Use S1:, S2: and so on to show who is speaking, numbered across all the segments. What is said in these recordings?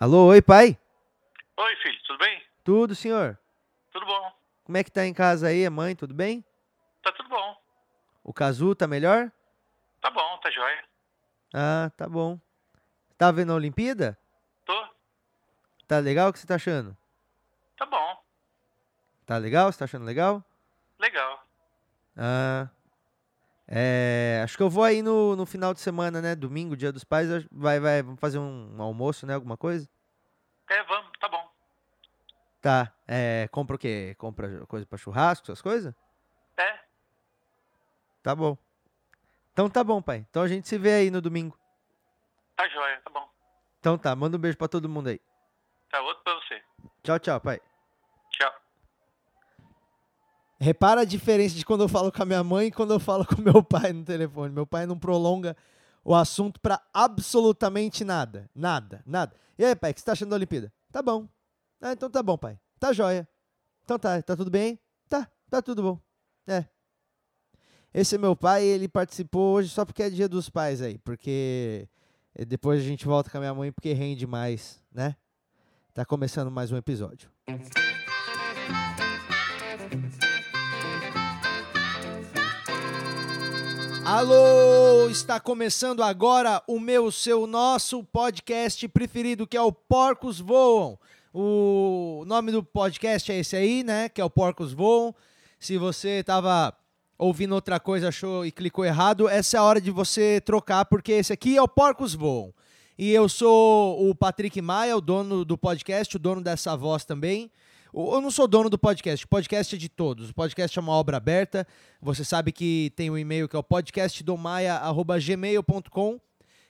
S1: Alô, oi, pai?
S2: Oi, filho, tudo bem?
S1: Tudo, senhor?
S2: Tudo bom.
S1: Como é que tá em casa aí, a mãe, tudo bem?
S2: Tá tudo bom.
S1: O Cazu tá melhor?
S2: Tá bom, tá jóia.
S1: Ah, tá bom. Tá vendo a Olimpíada?
S2: Tô.
S1: Tá legal? O que você tá achando?
S2: Tá bom.
S1: Tá legal? Você tá achando legal?
S2: Legal.
S1: Ah. É, acho que eu vou aí no, no final de semana, né? Domingo, dia dos pais. Vai, vai, vamos fazer um, um almoço, né? Alguma coisa?
S2: É, vamos, tá bom.
S1: Tá. É, compra o quê? Compra coisa pra churrasco, essas coisas?
S2: É,
S1: Tá bom. Então tá bom, pai. Então a gente se vê aí no domingo.
S2: tá jóia, tá bom.
S1: Então tá, manda um beijo pra todo mundo aí.
S2: Tá outro pra você.
S1: Tchau, tchau, pai. Repara a diferença de quando eu falo com a minha mãe e quando eu falo com meu pai no telefone. Meu pai não prolonga o assunto pra absolutamente nada. Nada, nada. E aí, pai, o que você tá achando da Olimpíada? Tá bom. Ah, então tá bom, pai. Tá jóia. Então tá, tá tudo bem? Tá, tá tudo bom. É. Esse é meu pai, ele participou hoje só porque é dia dos pais aí. Porque eh, depois a gente volta com a minha mãe porque rende mais, né? Tá começando mais um episódio. Alô, está começando agora o meu, seu, nosso podcast preferido, que é o Porcos Voam. O nome do podcast é esse aí, né? Que é o Porcos Voam. Se você tava ouvindo outra coisa, achou e clicou errado, essa é a hora de você trocar, porque esse aqui é o Porcos Voam. E eu sou o Patrick Maia, o dono do podcast, o dono dessa voz também. Eu não sou dono do podcast, o podcast é de todos. O podcast é uma obra aberta. Você sabe que tem um e-mail que é o podcastdomaia.gmail.com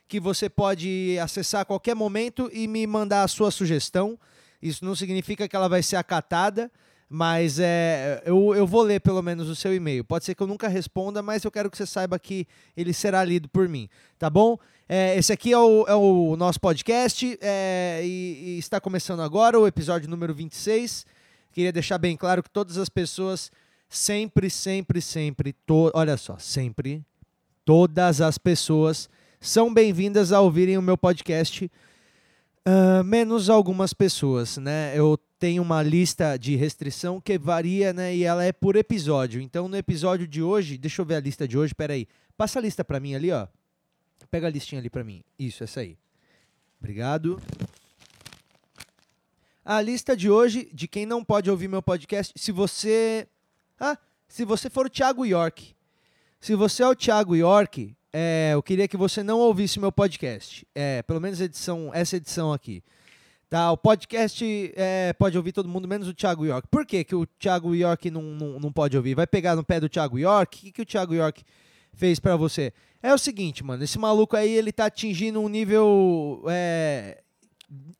S1: que você pode acessar a qualquer momento e me mandar a sua sugestão. Isso não significa que ela vai ser acatada, mas é, eu, eu vou ler pelo menos o seu e-mail. Pode ser que eu nunca responda, mas eu quero que você saiba que ele será lido por mim, tá bom? É, esse aqui é o, é o nosso podcast é, e, e está começando agora o episódio número 26. Queria deixar bem claro que todas as pessoas sempre, sempre, sempre, to, olha só, sempre, todas as pessoas são bem-vindas a ouvirem o meu podcast, ah, menos algumas pessoas, né? Eu tenho uma lista de restrição que varia, né? E ela é por episódio. Então, no episódio de hoje, deixa eu ver a lista de hoje, peraí. Passa a lista pra mim ali, ó. Pega a listinha ali pra mim. Isso, essa aí. Obrigado. A lista de hoje, de quem não pode ouvir meu podcast, se você. Ah, se você for o Thiago York. Se você é o Thiago York, é, eu queria que você não ouvisse meu podcast. É, pelo menos edição, essa edição aqui. Tá, o podcast é, pode ouvir todo mundo, menos o Thiago York. Por que, que o Thiago York não, não, não pode ouvir? Vai pegar no pé do Thiago York? O que, que o Thiago York fez pra você? É o seguinte, mano. Esse maluco aí, ele tá atingindo um nível é,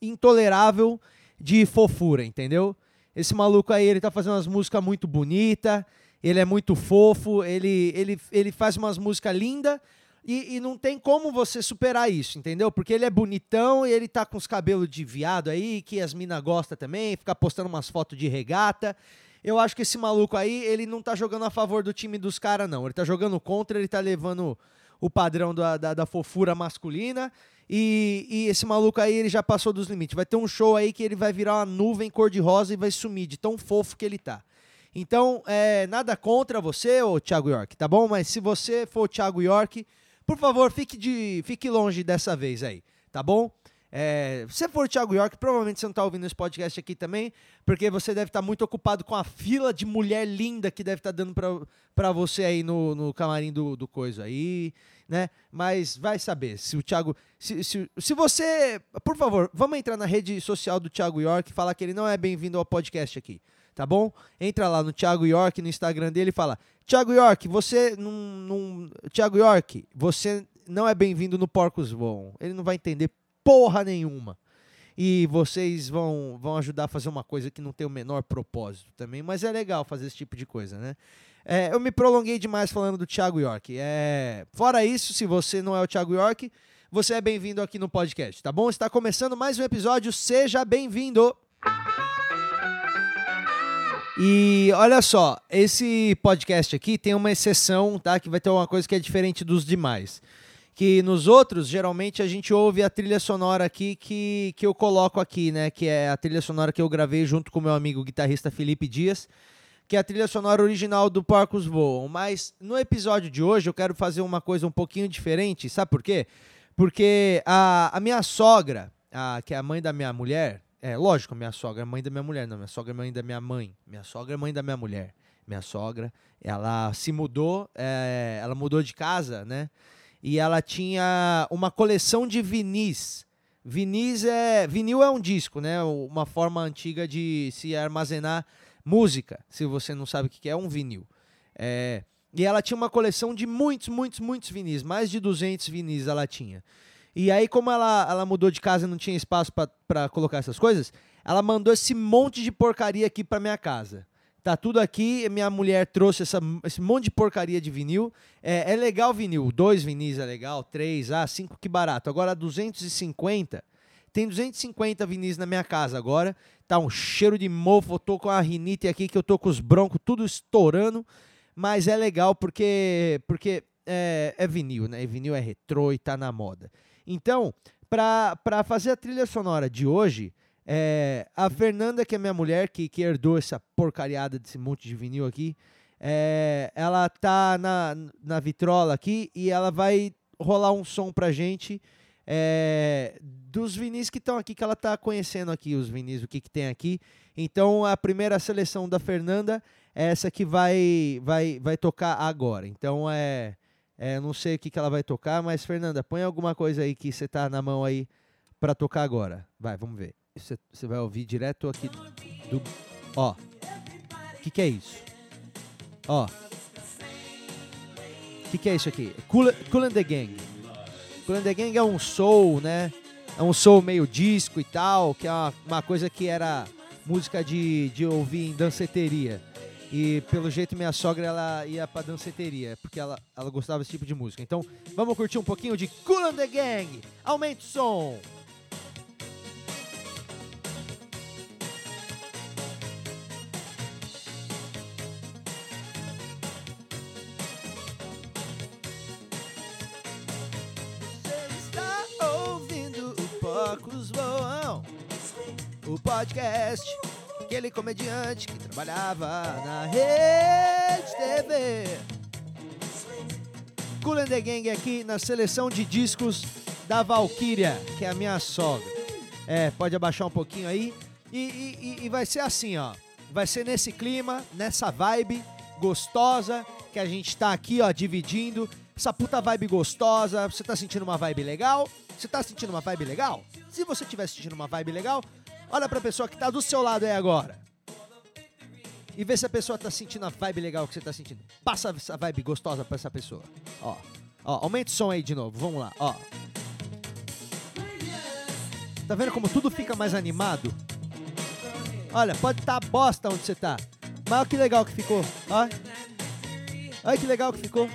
S1: intolerável de fofura, entendeu? Esse maluco aí, ele tá fazendo umas músicas muito bonitas, ele é muito fofo, ele, ele, ele faz umas músicas lindas e, e não tem como você superar isso, entendeu? Porque ele é bonitão e ele tá com os cabelos de viado aí, que as minas gostam também, fica postando umas fotos de regata. Eu acho que esse maluco aí, ele não tá jogando a favor do time dos caras, não. Ele tá jogando contra, ele tá levando o padrão da, da, da fofura masculina. E, e esse maluco aí, ele já passou dos limites. Vai ter um show aí que ele vai virar uma nuvem cor-de-rosa e vai sumir de tão fofo que ele tá. Então, é, nada contra você, ô Thiago York, tá bom? Mas se você for o Thiago York, por favor, fique, de, fique longe dessa vez aí, tá bom? É, se você for o Thiago York, provavelmente você não tá ouvindo esse podcast aqui também, porque você deve estar muito ocupado com a fila de mulher linda que deve estar dando pra, pra você aí no, no camarim do, do coisa aí, né? Mas vai saber, se o Thiago... Se, se, se você... Por favor, vamos entrar na rede social do Thiago York e falar que ele não é bem-vindo ao podcast aqui, tá bom? Entra lá no Thiago York, no Instagram dele e fala, Thiago York, você não... não Thiago York, você não é bem-vindo no Porcos Voam. Ele não vai entender porra nenhuma. E vocês vão, vão ajudar a fazer uma coisa que não tem o menor propósito também, mas é legal fazer esse tipo de coisa, né? É, eu me prolonguei demais falando do Thiago York. É, fora isso, se você não é o Thiago York, você é bem-vindo aqui no podcast, tá bom? Está começando mais um episódio, seja bem-vindo! E olha só, esse podcast aqui tem uma exceção, tá? Que vai ter uma coisa que é diferente dos demais Que nos outros, geralmente, a gente ouve a trilha sonora aqui que, que eu coloco aqui, né? Que é a trilha sonora que eu gravei junto com meu amigo guitarrista Felipe Dias, que é a trilha sonora original do Porcos Voam. Mas no episódio de hoje eu quero fazer uma coisa um pouquinho diferente, sabe por quê? Porque a, a minha sogra, a, que é a mãe da minha mulher, é lógico, minha sogra é mãe da minha mulher, não, minha sogra é mãe da minha mãe, minha sogra é mãe da minha mulher. Minha sogra, ela se mudou, é, ela mudou de casa, né? E ela tinha uma coleção de vinis. Vinis é. Vinil é um disco, né? Uma forma antiga de se armazenar música. Se você não sabe o que é, um vinil. É, e ela tinha uma coleção de muitos, muitos, muitos vinis. Mais de 200 vinis ela tinha. E aí, como ela, ela mudou de casa e não tinha espaço para colocar essas coisas, ela mandou esse monte de porcaria aqui para minha casa. Tá tudo aqui. Minha mulher trouxe essa, esse monte de porcaria de vinil. É, é legal vinil. Dois vinis é legal. Três, ah, cinco, que barato. Agora 250. Tem 250 vinis na minha casa agora. Tá um cheiro de mofo. Eu tô com a rinite aqui, que eu tô com os broncos tudo estourando. Mas é legal porque, porque é, é vinil, né? E vinil é retrô e tá na moda. Então, para fazer a trilha sonora de hoje, é, a Fernanda, que é minha mulher, que, que herdou essa porcariada desse monte de vinil aqui, é, ela tá na, na vitrola aqui e ela vai rolar um som pra gente é, dos vinis que estão aqui, que ela tá conhecendo aqui, os vinis, o que, que tem aqui. Então, a primeira seleção da Fernanda é essa que vai, vai, vai tocar agora. Então, é, é não sei o que, que ela vai tocar, mas, Fernanda, põe alguma coisa aí que você tá na mão aí para tocar agora. Vai, vamos ver você vai ouvir direto aqui do. Ó. O que, que é isso? Ó. O que, que é isso aqui? Cool, cool and the Gang. Cool and the Gang é um soul, né? É um soul meio disco e tal, que é uma, uma coisa que era música de, de ouvir em danceteria. E pelo jeito minha sogra ela ia pra danceteria, porque ela, ela gostava desse tipo de música. Então vamos curtir um pouquinho de Cool and the Gang. Aumente o som. Podcast. Aquele comediante que trabalhava na Rede TV. Cool and the Gang aqui na seleção de discos da Valkyria, que é a minha sogra. É, pode abaixar um pouquinho aí. E, e, e vai ser assim, ó. Vai ser nesse clima, nessa vibe gostosa que a gente tá aqui, ó, dividindo. Essa puta vibe gostosa. Você tá sentindo uma vibe legal? Você tá sentindo uma vibe legal? Se você estiver sentindo uma vibe legal, Olha pra pessoa que tá do seu lado aí agora. E vê se a pessoa tá sentindo a vibe legal que você tá sentindo. Passa essa vibe gostosa pra essa pessoa. Ó. Ó, aumenta o som aí de novo. Vamos lá, ó. Tá vendo como tudo fica mais animado? Olha, pode estar tá bosta onde você tá. Mas olha que legal que ficou. Ó. Olha que legal que ficou.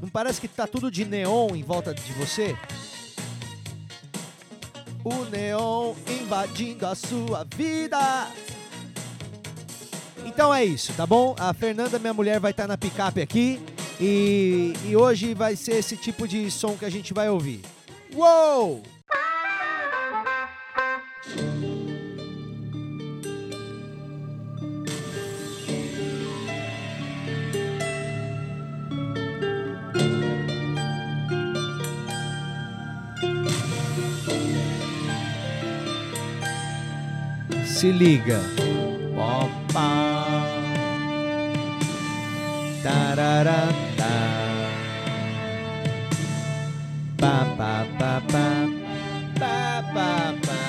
S1: Não parece que tá tudo de neon em volta de você? O neon invadindo a sua vida. Então é isso, tá bom? A Fernanda, minha mulher, vai estar tá na picape aqui e, e hoje vai ser esse tipo de som que a gente vai ouvir. Uou! Se liga. Opa. Tarará. Pa, pa. Pa, pa, pa, pa,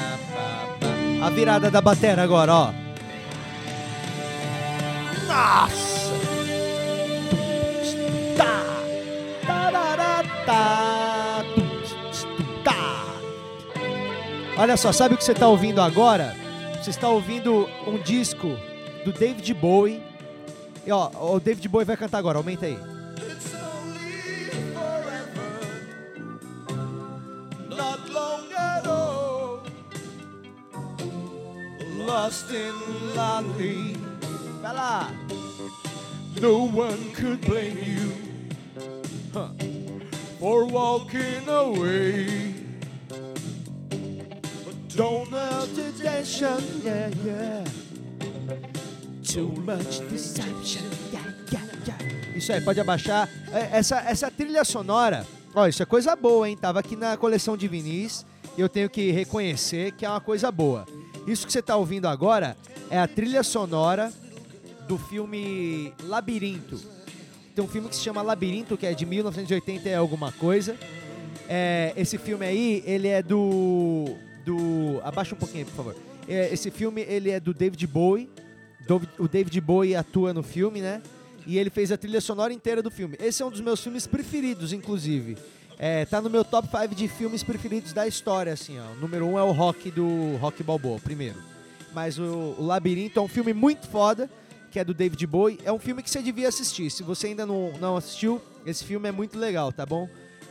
S1: pa. A virada da batera agora, ó. Nossa! Tá. Tá. Olha só, sabe o que você está ouvindo agora? Você está ouvindo um disco do David Bowie. E ó, o David Bowie vai cantar agora, aumenta aí. Lost in lonely. Vai lá. No one could blame you. Huh. For walking away. Don't tension, yeah, yeah. Too much deception, yeah, yeah, yeah. Isso aí, pode abaixar. É, Essa, essa trilha sonora, ó, isso é coisa boa, hein? Tava aqui na coleção de vinis e eu tenho que reconhecer que é uma coisa boa. Isso que você tá ouvindo agora é a trilha sonora do filme Labirinto. Tem um filme que se chama Labirinto, que é de 1980 e alguma coisa. É, esse filme aí, ele é do. Do abaixa um pouquinho, por favor. É, esse filme, ele é do David Bowie. O David Bowie atua no filme, né? E ele fez a trilha sonora inteira do filme. Esse é um dos meus filmes preferidos, inclusive. É, tá no meu top 5 de filmes preferidos da história, assim, ó. O número 1 um é o Rock do Rock Balboa, primeiro. Mas o, o Labirinto é um filme muito foda, que é do David Bowie. É um filme que você devia assistir. Se você ainda não, não assistiu, esse filme é muito legal, tá bom?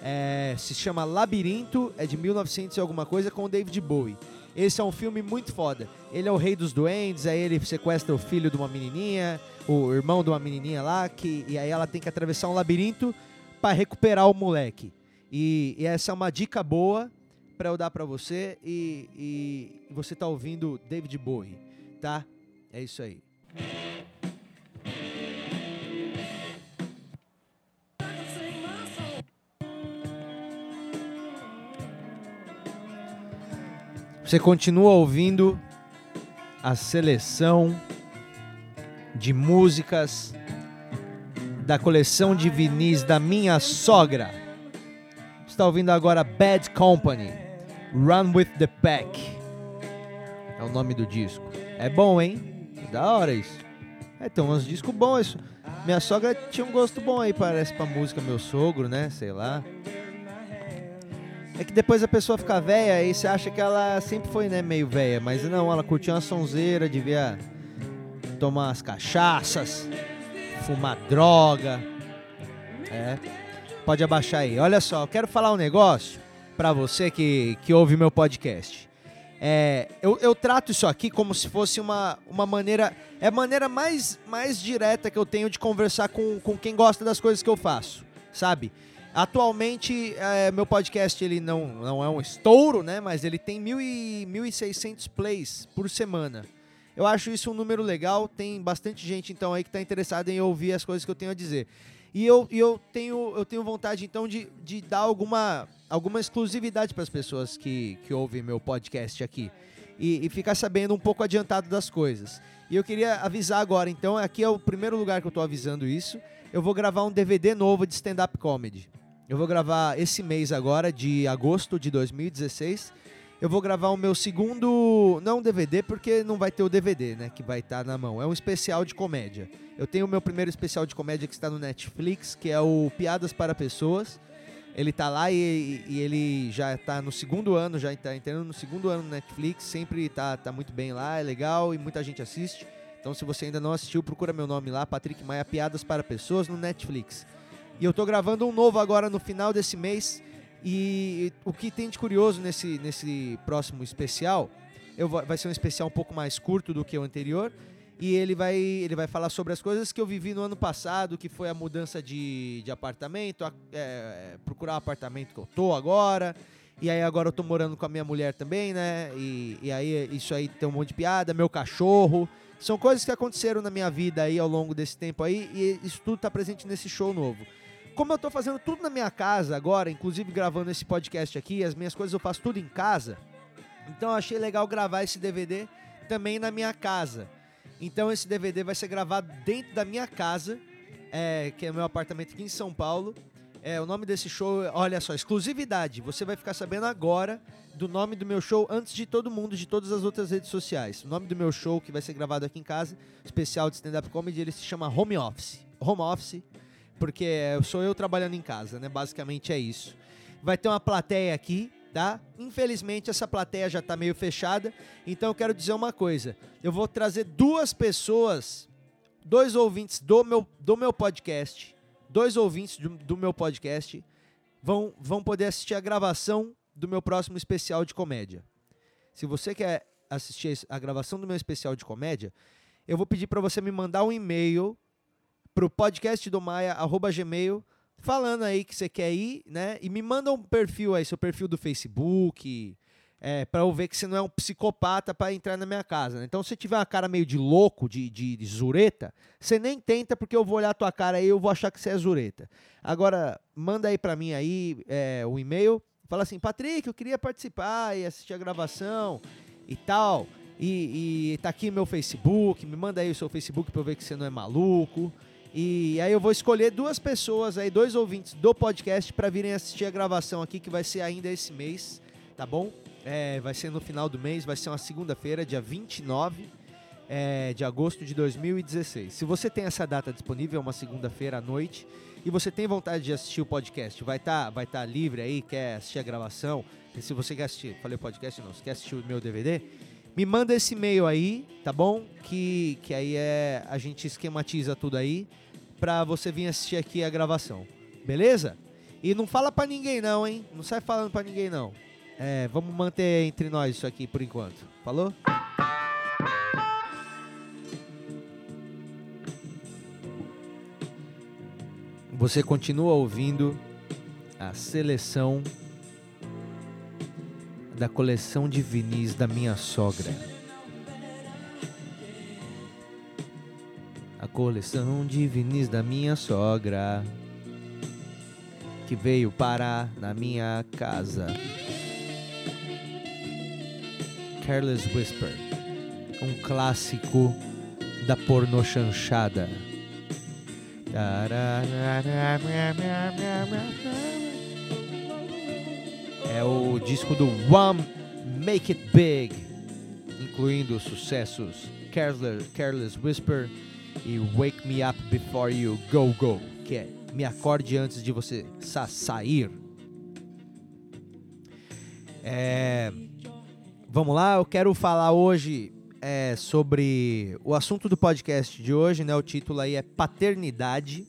S1: É, se chama Labirinto, é de 1900 e alguma coisa, com o David Bowie. Esse é um filme muito foda. Ele é o rei dos duendes, aí ele sequestra o filho de uma menininha, o irmão de uma menininha lá, que, e aí ela tem que atravessar um labirinto para recuperar o moleque. E, e essa é uma dica boa para eu dar para você e, e você tá ouvindo David Bowie, tá? É isso aí. Você continua ouvindo a seleção de músicas da coleção de vinis da minha sogra. Está ouvindo agora Bad Company, Run with the Pack. É o nome do disco. É bom, hein? Da hora isso. É, tem uns discos bons. Isso. Minha sogra tinha um gosto bom aí, parece, pra música. Meu sogro, né? Sei lá. É que depois a pessoa fica velha e você acha que ela sempre foi, né, meio velha. Mas não, ela curtia uma sonzeira, devia tomar umas cachaças, fumar droga. É. Pode abaixar aí. Olha só, eu quero falar um negócio pra você que, que ouve meu podcast. É, eu, eu trato isso aqui como se fosse uma, uma maneira. É a maneira mais, mais direta que eu tenho de conversar com, com quem gosta das coisas que eu faço, sabe? Atualmente, é, meu podcast ele não, não é um estouro, né? Mas ele tem mil e, 1.600 plays por semana. Eu acho isso um número legal. Tem bastante gente então aí que está interessada em ouvir as coisas que eu tenho a dizer. E eu, e eu, tenho, eu tenho vontade então de, de dar alguma, alguma exclusividade para as pessoas que, que ouvem meu podcast aqui. E, e ficar sabendo um pouco adiantado das coisas. E eu queria avisar agora, então, aqui é o primeiro lugar que eu estou avisando isso. Eu vou gravar um DVD novo de stand-up comedy. Eu vou gravar esse mês agora, de agosto de 2016. Eu vou gravar o meu segundo. Não DVD, porque não vai ter o DVD, né? Que vai estar na mão. É um especial de comédia. Eu tenho o meu primeiro especial de comédia que está no Netflix, que é o Piadas para Pessoas. Ele tá lá e, e ele já está no segundo ano, já está entrando no segundo ano no Netflix. Sempre tá, tá muito bem lá, é legal e muita gente assiste. Então, se você ainda não assistiu, procura meu nome lá, Patrick Maia Piadas para Pessoas, no Netflix. E eu tô gravando um novo agora no final desse mês. E o que tem de curioso nesse, nesse próximo especial, eu vou- vai ser um especial um pouco mais curto do que o anterior. E ele vai, ele vai falar sobre as coisas que eu vivi no ano passado, que foi a mudança de, de apartamento, a- é, procurar o apartamento que eu tô agora. E aí agora eu tô morando com a minha mulher também, né? E, e aí isso aí tem um monte de piada, meu cachorro. São coisas que aconteceram na minha vida aí ao longo desse tempo aí, e isso tudo tá presente nesse show novo. Como eu tô fazendo tudo na minha casa agora, inclusive gravando esse podcast aqui, as minhas coisas eu faço tudo em casa. Então eu achei legal gravar esse DVD também na minha casa. Então esse DVD vai ser gravado dentro da minha casa, é, que é meu apartamento aqui em São Paulo. É, o nome desse show, olha só, exclusividade. Você vai ficar sabendo agora do nome do meu show antes de todo mundo, de todas as outras redes sociais. O nome do meu show, que vai ser gravado aqui em casa, especial de stand-up comedy, ele se chama Home Office. Home Office, porque sou eu trabalhando em casa, né? Basicamente é isso. Vai ter uma plateia aqui, tá? Infelizmente essa plateia já tá meio fechada, então eu quero dizer uma coisa. Eu vou trazer duas pessoas, dois ouvintes do meu, do meu podcast, dois ouvintes do, do meu podcast vão, vão poder assistir a gravação do meu próximo especial de comédia. Se você quer assistir a gravação do meu especial de comédia, eu vou pedir para você me mandar um e-mail pro podcastdomaia@gmail falando aí que você quer ir, né? E me manda um perfil aí, seu perfil do Facebook, é, para eu ver que você não é um psicopata para entrar na minha casa. né? Então, se tiver uma cara meio de louco, de, de, de zureta, você nem tenta, porque eu vou olhar a tua cara e eu vou achar que você é zureta. Agora, manda aí para mim aí é, o e-mail, fala assim, Patrick, eu queria participar e assistir a gravação e tal. E, e tá aqui meu Facebook, me manda aí o seu Facebook pra eu ver que você não é maluco. E aí eu vou escolher duas pessoas aí, dois ouvintes do podcast para virem assistir a gravação aqui, que vai ser ainda esse mês, tá bom? É, vai ser no final do mês, vai ser uma segunda-feira, dia 29 é, de agosto de 2016. Se você tem essa data disponível, é uma segunda-feira à noite, e você tem vontade de assistir o podcast, vai estar vai tá livre aí, quer assistir a gravação, e se você quer assistir, falei podcast não, se quer assistir o meu DVD, me manda esse e-mail aí, tá bom? Que, que aí é a gente esquematiza tudo aí pra você vir assistir aqui a gravação. Beleza? E não fala pra ninguém não, hein? Não sai falando pra ninguém não. É, vamos manter entre nós isso aqui por enquanto. Falou? Você continua ouvindo a seleção da coleção de vinis da minha sogra. Coleção de vinis da minha sogra que veio parar na minha casa. Careless Whisper, um clássico da porno chanchada. É o disco do One Make It Big, incluindo os sucessos Careless, Careless Whisper e Wake Me Up Before You Go Go, que é Me Acorde Antes de Você sa Sair. É, vamos lá, eu quero falar hoje é, sobre o assunto do podcast de hoje, né? O título aí é Paternidade.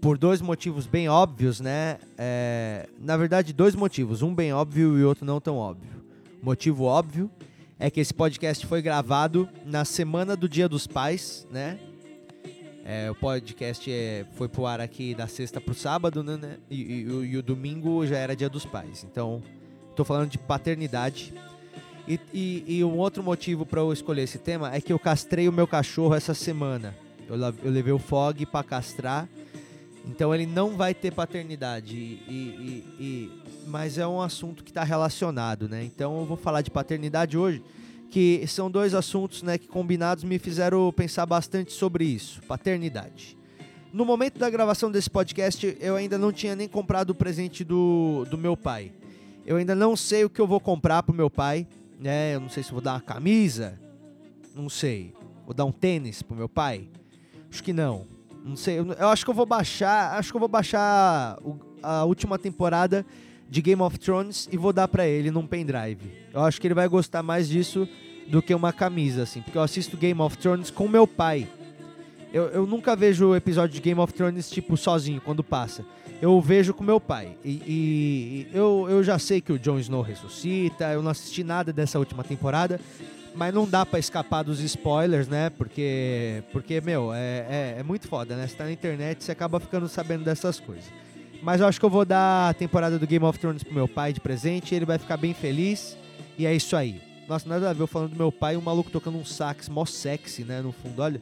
S1: Por dois motivos bem óbvios, né? É, na verdade, dois motivos. Um bem óbvio e outro não tão óbvio. Motivo óbvio é que esse podcast foi gravado na semana do Dia dos Pais, né? É, o podcast é, foi pro ar aqui da sexta pro sábado, né? E, e- e o domingo já era Dia dos Pais. Então, tô falando de paternidade. E, e- um outro motivo para eu escolher esse tema é que eu castrei o meu cachorro essa semana. Eu, eu levei o Fog para castrar. Então ele não vai ter paternidade. E, e- e- mas é um assunto que está relacionado, né? Então eu vou falar de paternidade hoje, que são dois assuntos né, que combinados me fizeram pensar bastante sobre isso. Paternidade. No momento da gravação desse podcast, eu ainda não tinha nem comprado o presente do, do meu pai. Eu ainda não sei o que eu vou comprar pro meu pai, né? Eu não sei se vou dar uma camisa, não sei. Vou dar um tênis pro meu pai? Acho que não. Não sei. Eu, acho que eu vou baixar. Acho que eu vou baixar a última temporada de Game of Thrones e vou dar pra ele num pendrive. Eu acho que ele vai gostar mais disso do que uma camisa, assim, porque eu assisto Game of Thrones com meu pai. Eu, eu nunca vejo episódio de Game of Thrones, tipo, sozinho, quando passa. Eu vejo com meu pai. E, e- e eu, eu já sei que o Jon Snow ressuscita, eu não assisti nada dessa última temporada, mas não dá pra escapar dos spoilers, né? Porque, porque meu, é, é, é muito foda, né? Você tá na internet, você acaba ficando sabendo dessas coisas. Mas eu acho que eu vou dar a temporada do Game of Thrones pro meu pai de presente, ele vai ficar bem feliz. E é isso aí. Nossa, nada a ver eu falando do meu pai, um maluco tocando um sax mó sexy, né, no fundo, olha.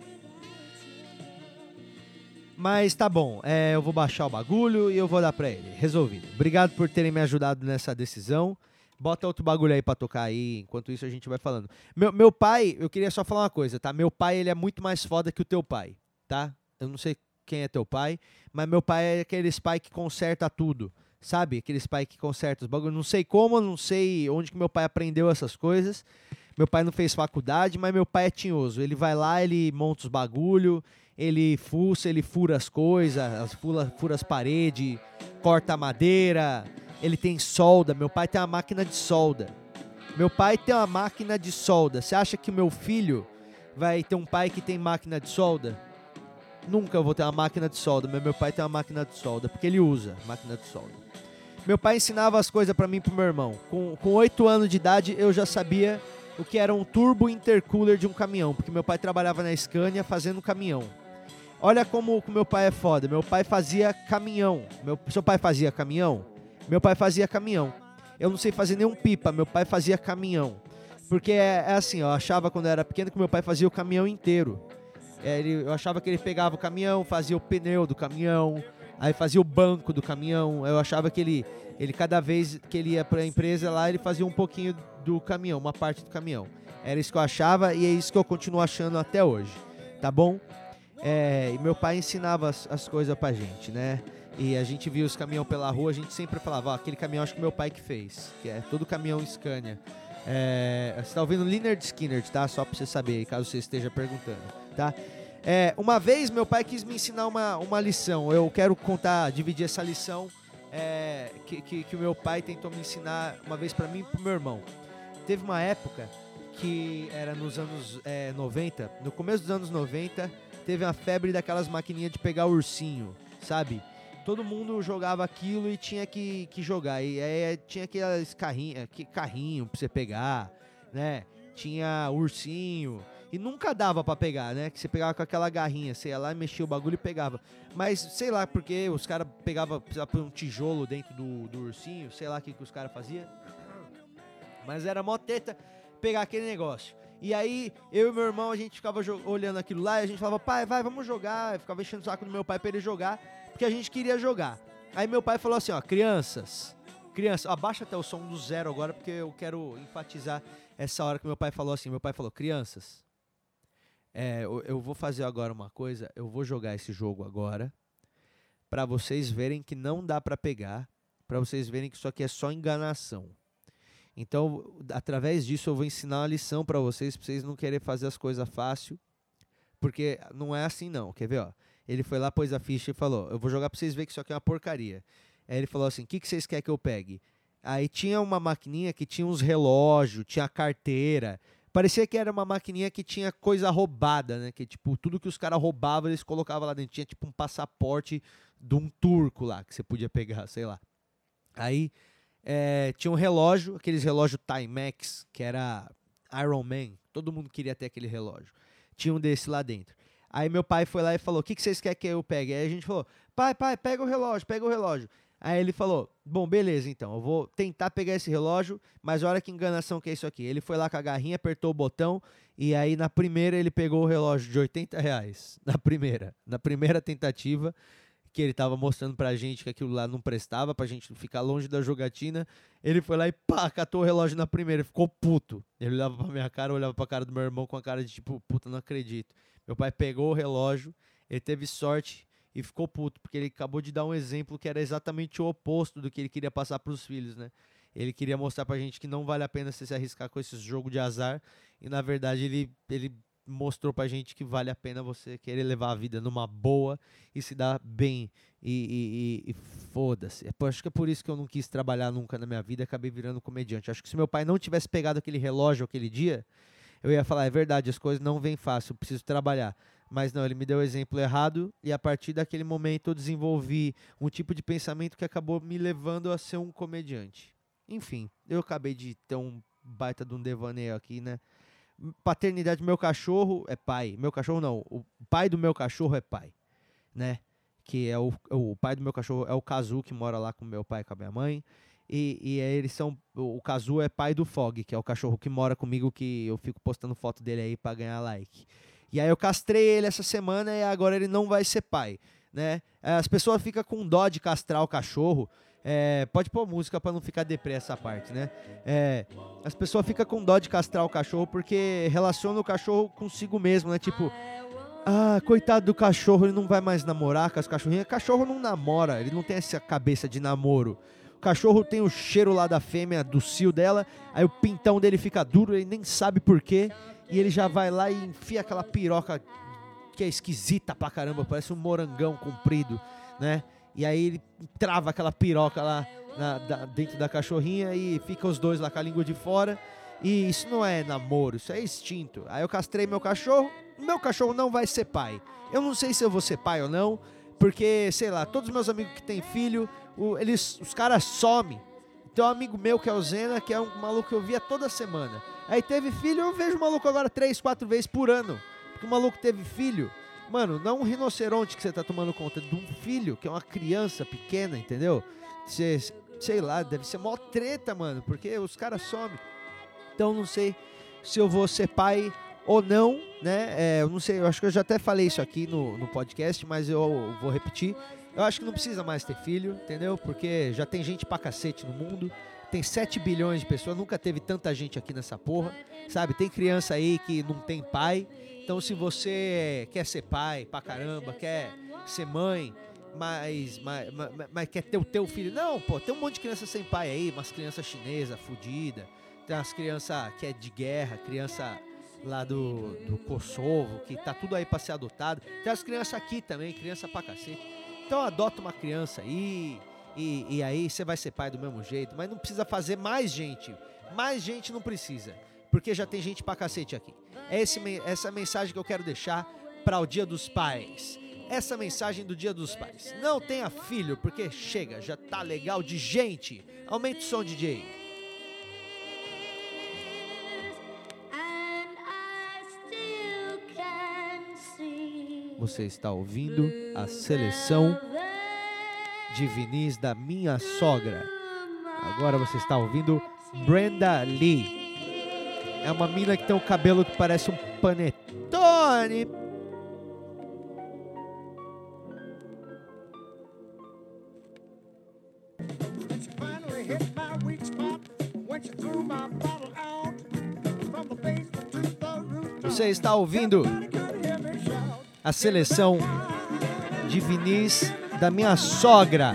S1: Mas tá bom, é, eu vou baixar o bagulho e eu vou dar pra ele. Resolvido. Obrigado por terem me ajudado nessa decisão. Bota outro bagulho aí pra tocar aí, enquanto isso a gente vai falando. Meu, meu pai, eu queria só falar uma coisa, tá? Meu pai, ele é muito mais foda que o teu pai, tá? Eu não sei quem é teu pai, mas meu pai é aqueles pai que conserta tudo, sabe? Aqueles pai que conserta os bagulhos. Não sei como, não sei onde que meu pai aprendeu essas coisas. Meu pai não fez faculdade, mas meu pai é tinhoso. Ele vai lá, ele monta os bagulho, ele fuça, ele fura as coisas, as fura, fura as paredes, corta a madeira, ele tem solda. Meu pai tem uma máquina de solda. Meu pai tem uma máquina de solda. Você acha que meu filho vai ter um pai que tem máquina de solda? Nunca vou ter uma máquina de solda, mas meu pai tem uma máquina de solda, porque ele usa máquina de solda. Meu pai ensinava as coisas pra mim e pro meu irmão. Com, com 8 anos de idade, eu já sabia o que era um turbo intercooler de um caminhão, porque meu pai trabalhava na Scania fazendo caminhão. Olha como o meu pai é foda. Meu pai fazia caminhão. Meu, seu pai fazia caminhão? Meu pai fazia caminhão. Eu não sei fazer nenhum pipa, meu pai fazia caminhão. Porque é, é assim, eu achava quando eu era pequeno que meu pai fazia o caminhão inteiro. É, ele, eu achava que ele pegava o caminhão, fazia o pneu do caminhão, aí fazia o banco do caminhão. Eu achava que ele, ele cada vez que ele ia para a empresa lá, ele fazia um pouquinho do caminhão, uma parte do caminhão. Era isso que eu achava e é isso que eu continuo achando até hoje, tá bom? É, e meu pai ensinava as, as coisas pra gente, né? E a gente via os caminhões pela rua, a gente sempre falava, ó, aquele caminhão acho que meu pai que fez, que é todo caminhão Scania. É, você tá ouvindo Leonard Skinner, tá? Só pra você saber, caso você esteja perguntando, tá? É, uma vez meu pai quis me ensinar uma, uma lição. Eu quero contar, dividir essa lição é, que, que, que, meu pai tentou me ensinar uma vez para mim e pro meu irmão. Teve uma época que era nos anos é, 90, no começo dos anos 90, teve a febre daquelas maquininhas de pegar ursinho, sabe? Todo mundo jogava aquilo e tinha que, que jogar. E aí tinha aqueles carrinho, carrinho pra você pegar, né? Tinha ursinho. E nunca dava para pegar, né? Que você pegava com aquela garrinha, você ia lá e mexia o bagulho e pegava. Mas sei lá porque os caras pegavam um tijolo dentro do, do ursinho, sei lá o que, que os caras faziam. Mas era mó teta pegar aquele negócio. E aí, eu e meu irmão, a gente ficava olhando aquilo lá e a gente falava, pai, vai, vamos jogar. Eu ficava enchendo o saco do meu pai pra ele jogar, porque a gente queria jogar. Aí meu pai falou assim, ó, crianças, crianças, abaixa até o som do zero agora, porque eu quero enfatizar essa hora que meu pai falou assim. Meu pai falou, crianças, é, eu, eu vou fazer agora uma coisa, eu vou jogar esse jogo agora, para vocês verem que não dá para pegar, para vocês verem que isso aqui é só enganação. Então, através disso, eu vou ensinar uma lição para vocês, para vocês não querer fazer as coisas fácil, porque não é assim não. Quer ver, ó? Ele foi lá, pôs a ficha e falou: "Eu vou jogar para vocês verem que isso aqui é uma porcaria". Aí ele falou assim: "O que que vocês querem que eu pegue?" Aí tinha uma maquininha que tinha uns relógios, tinha carteira. Parecia que era uma maquininha que tinha coisa roubada, né? Que tipo, tudo que os caras roubavam, eles colocavam lá dentro. Tinha tipo um passaporte de um turco lá que você podia pegar, sei lá. Aí é, tinha um relógio, aqueles relógios Timex, que era Iron Man. Todo mundo queria ter aquele relógio. Tinha um desse lá dentro. Aí meu pai foi lá e falou: O que, que vocês querem que eu pegue? Aí a gente falou: Pai, pai, pega o relógio, pega o relógio. Aí ele falou: Bom, beleza, então, eu vou tentar pegar esse relógio, mas olha que enganação que é isso aqui. Ele foi lá com a garrinha, apertou o botão, e aí na primeira ele pegou o relógio de 80 reais. Na primeira, na primeira tentativa que ele tava mostrando pra gente que aquilo lá não prestava, pra gente ficar longe da jogatina. Ele foi lá e pá, catou o relógio na primeira, ficou puto. Ele olhava pra minha cara, olhava pra cara do meu irmão com a cara de tipo, puta, não acredito. Meu pai pegou o relógio, ele teve sorte e ficou puto, porque ele acabou de dar um exemplo que era exatamente o oposto do que ele queria passar pros filhos, né? Ele queria mostrar pra gente que não vale a pena se arriscar com esse jogo de azar. E na verdade ele, ele mostrou pra gente que vale a pena você querer levar a vida numa boa e se dar bem. E, e, e, e foda-se. É acho que é por isso que eu não quis trabalhar nunca na minha vida acabei virando comediante. Acho que se meu pai não tivesse pegado aquele relógio aquele dia, eu ia falar: é verdade, as coisas não vêm fácil, preciso trabalhar. Mas não, ele me deu o exemplo errado e a partir daquele momento eu desenvolvi um tipo de pensamento que acabou me levando a ser um comediante. Enfim, eu acabei de ter um baita de um devaneio aqui, né? paternidade, meu cachorro é pai. Meu cachorro não, o pai do meu cachorro é pai, né? Que é o, o pai do meu cachorro é o Kazu, que mora lá com meu pai e com a minha mãe. E, e eles são. O Kazu é pai do Fog, que é o cachorro que mora comigo, que eu fico postando foto dele aí pra ganhar like. E aí eu castrei ele essa semana e agora ele não vai ser pai, né? As pessoas ficam com dó de castrar o cachorro. É, pode pôr música para não ficar deprê essa parte, né? É, as pessoas ficam com dó de castrar o cachorro porque relaciona o cachorro consigo mesmo, né? Tipo, ah, coitado do cachorro, ele não vai mais namorar com as cachorrinhas. Cachorro não namora, ele não tem essa cabeça de namoro. O cachorro tem o cheiro lá da fêmea, do cio dela, aí o pintão dele fica duro, ele nem sabe porquê, e ele já vai lá e enfia aquela piroca que é esquisita pra caramba, parece um morangão comprido, né? E aí ele trava aquela piroca lá na, da, dentro da cachorrinha e fica os dois lá com a língua de fora. E isso não é namoro, isso é instinto. Aí eu castrei meu cachorro, meu cachorro não vai ser pai. Eu não sei se eu vou ser pai ou não, porque, sei lá, todos os meus amigos que têm filho, o, eles, os caras somem. Tem um amigo meu que é o Zena, que é um maluco que eu via toda semana. Aí teve filho, eu vejo o maluco agora três, quatro vezes por ano. Porque o maluco teve filho Mano, não um rinoceronte que você tá tomando conta, de um filho, que é uma criança pequena, entendeu? Sei lá, deve ser mó treta, mano, porque os caras somem. Então não sei se eu vou ser pai ou não, né? É, eu não sei, eu acho que eu já até falei isso aqui no, no podcast, mas eu vou repetir. Eu acho que não precisa mais ter filho, entendeu? Porque já tem gente pra cacete no mundo. Tem 7 bilhões de pessoas, nunca teve tanta gente aqui nessa porra, sabe? Tem criança aí que não tem pai. Então, se você quer ser pai pra caramba, quer ser mãe, mas, mas, mas, mas quer ter o teu filho. Não, pô, tem um monte de criança sem pai aí, umas crianças chinesas, fudida. Tem umas crianças que é de guerra, criança lá do, do Kosovo, que tá tudo aí pra ser adotado. Tem as crianças aqui também, criança pra cacete. Então adota uma criança aí e, e aí você vai ser pai do mesmo jeito, mas não precisa fazer mais gente. Mais gente não precisa, porque já tem gente pra cacete aqui. É esse, essa mensagem que eu quero deixar para o Dia dos Pais. Essa mensagem do Dia dos Pais. Não tenha filho, porque chega, já tá legal de gente. Aumente o som, DJ. Você está ouvindo a seleção de vinis da minha sogra. Agora você está ouvindo Brenda Lee. É uma mina que tem um cabelo que parece um panetone. Você está ouvindo a seleção de vinis da minha sogra.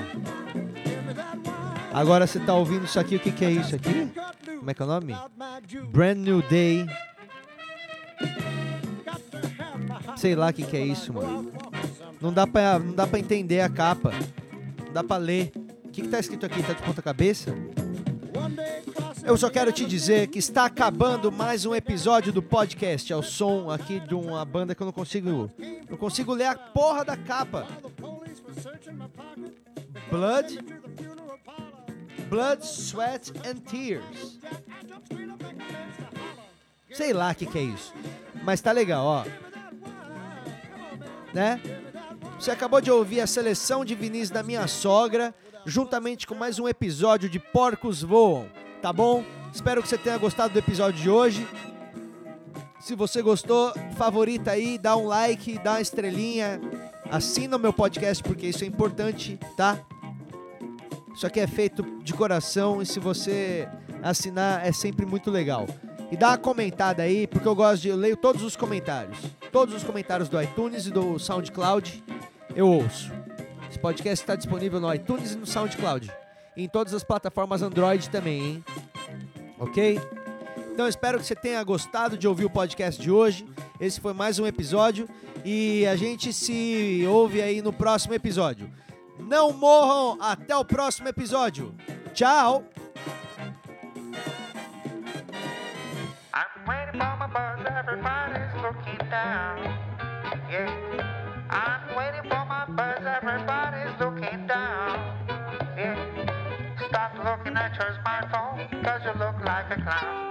S1: Agora você está ouvindo isso aqui, o que, que é isso aqui? Como é que é o nome? Brand New Day. Sei lá o que, que é isso, mano. Não dá, pra, não dá pra entender a capa. Não dá pra ler. O que, que tá escrito aqui? Tá de ponta cabeça? Eu só quero te dizer que está acabando mais um episódio do podcast. É o som aqui de uma banda que eu não consigo. Não consigo ler a porra da capa. Blood. Blood, Sweat and Tears. Sei lá o que, que é isso. Mas tá legal, ó. Né? Você acabou de ouvir a seleção de vinis da minha sogra, juntamente com mais um episódio de Porcos Voam tá bom? Espero que você tenha gostado do episódio de hoje. Se você gostou, favorita aí, dá um like, dá uma estrelinha, assina o meu podcast porque isso é importante, tá? Isso aqui é feito de coração e se você assinar é sempre muito legal. E dá uma comentada aí, porque eu gosto de. Eu leio todos os comentários. Todos os comentários do iTunes e do SoundCloud eu ouço. Esse podcast está disponível no iTunes e no SoundCloud em todas as plataformas Android também, hein? Ok? Então espero que você tenha gostado de ouvir o podcast de hoje. Esse foi mais um episódio e a gente se ouve aí no próximo episódio. Não morram até o próximo episódio. Tchau. I'm waiting for my buzz, everybody's looking down. Cause you look like a clown.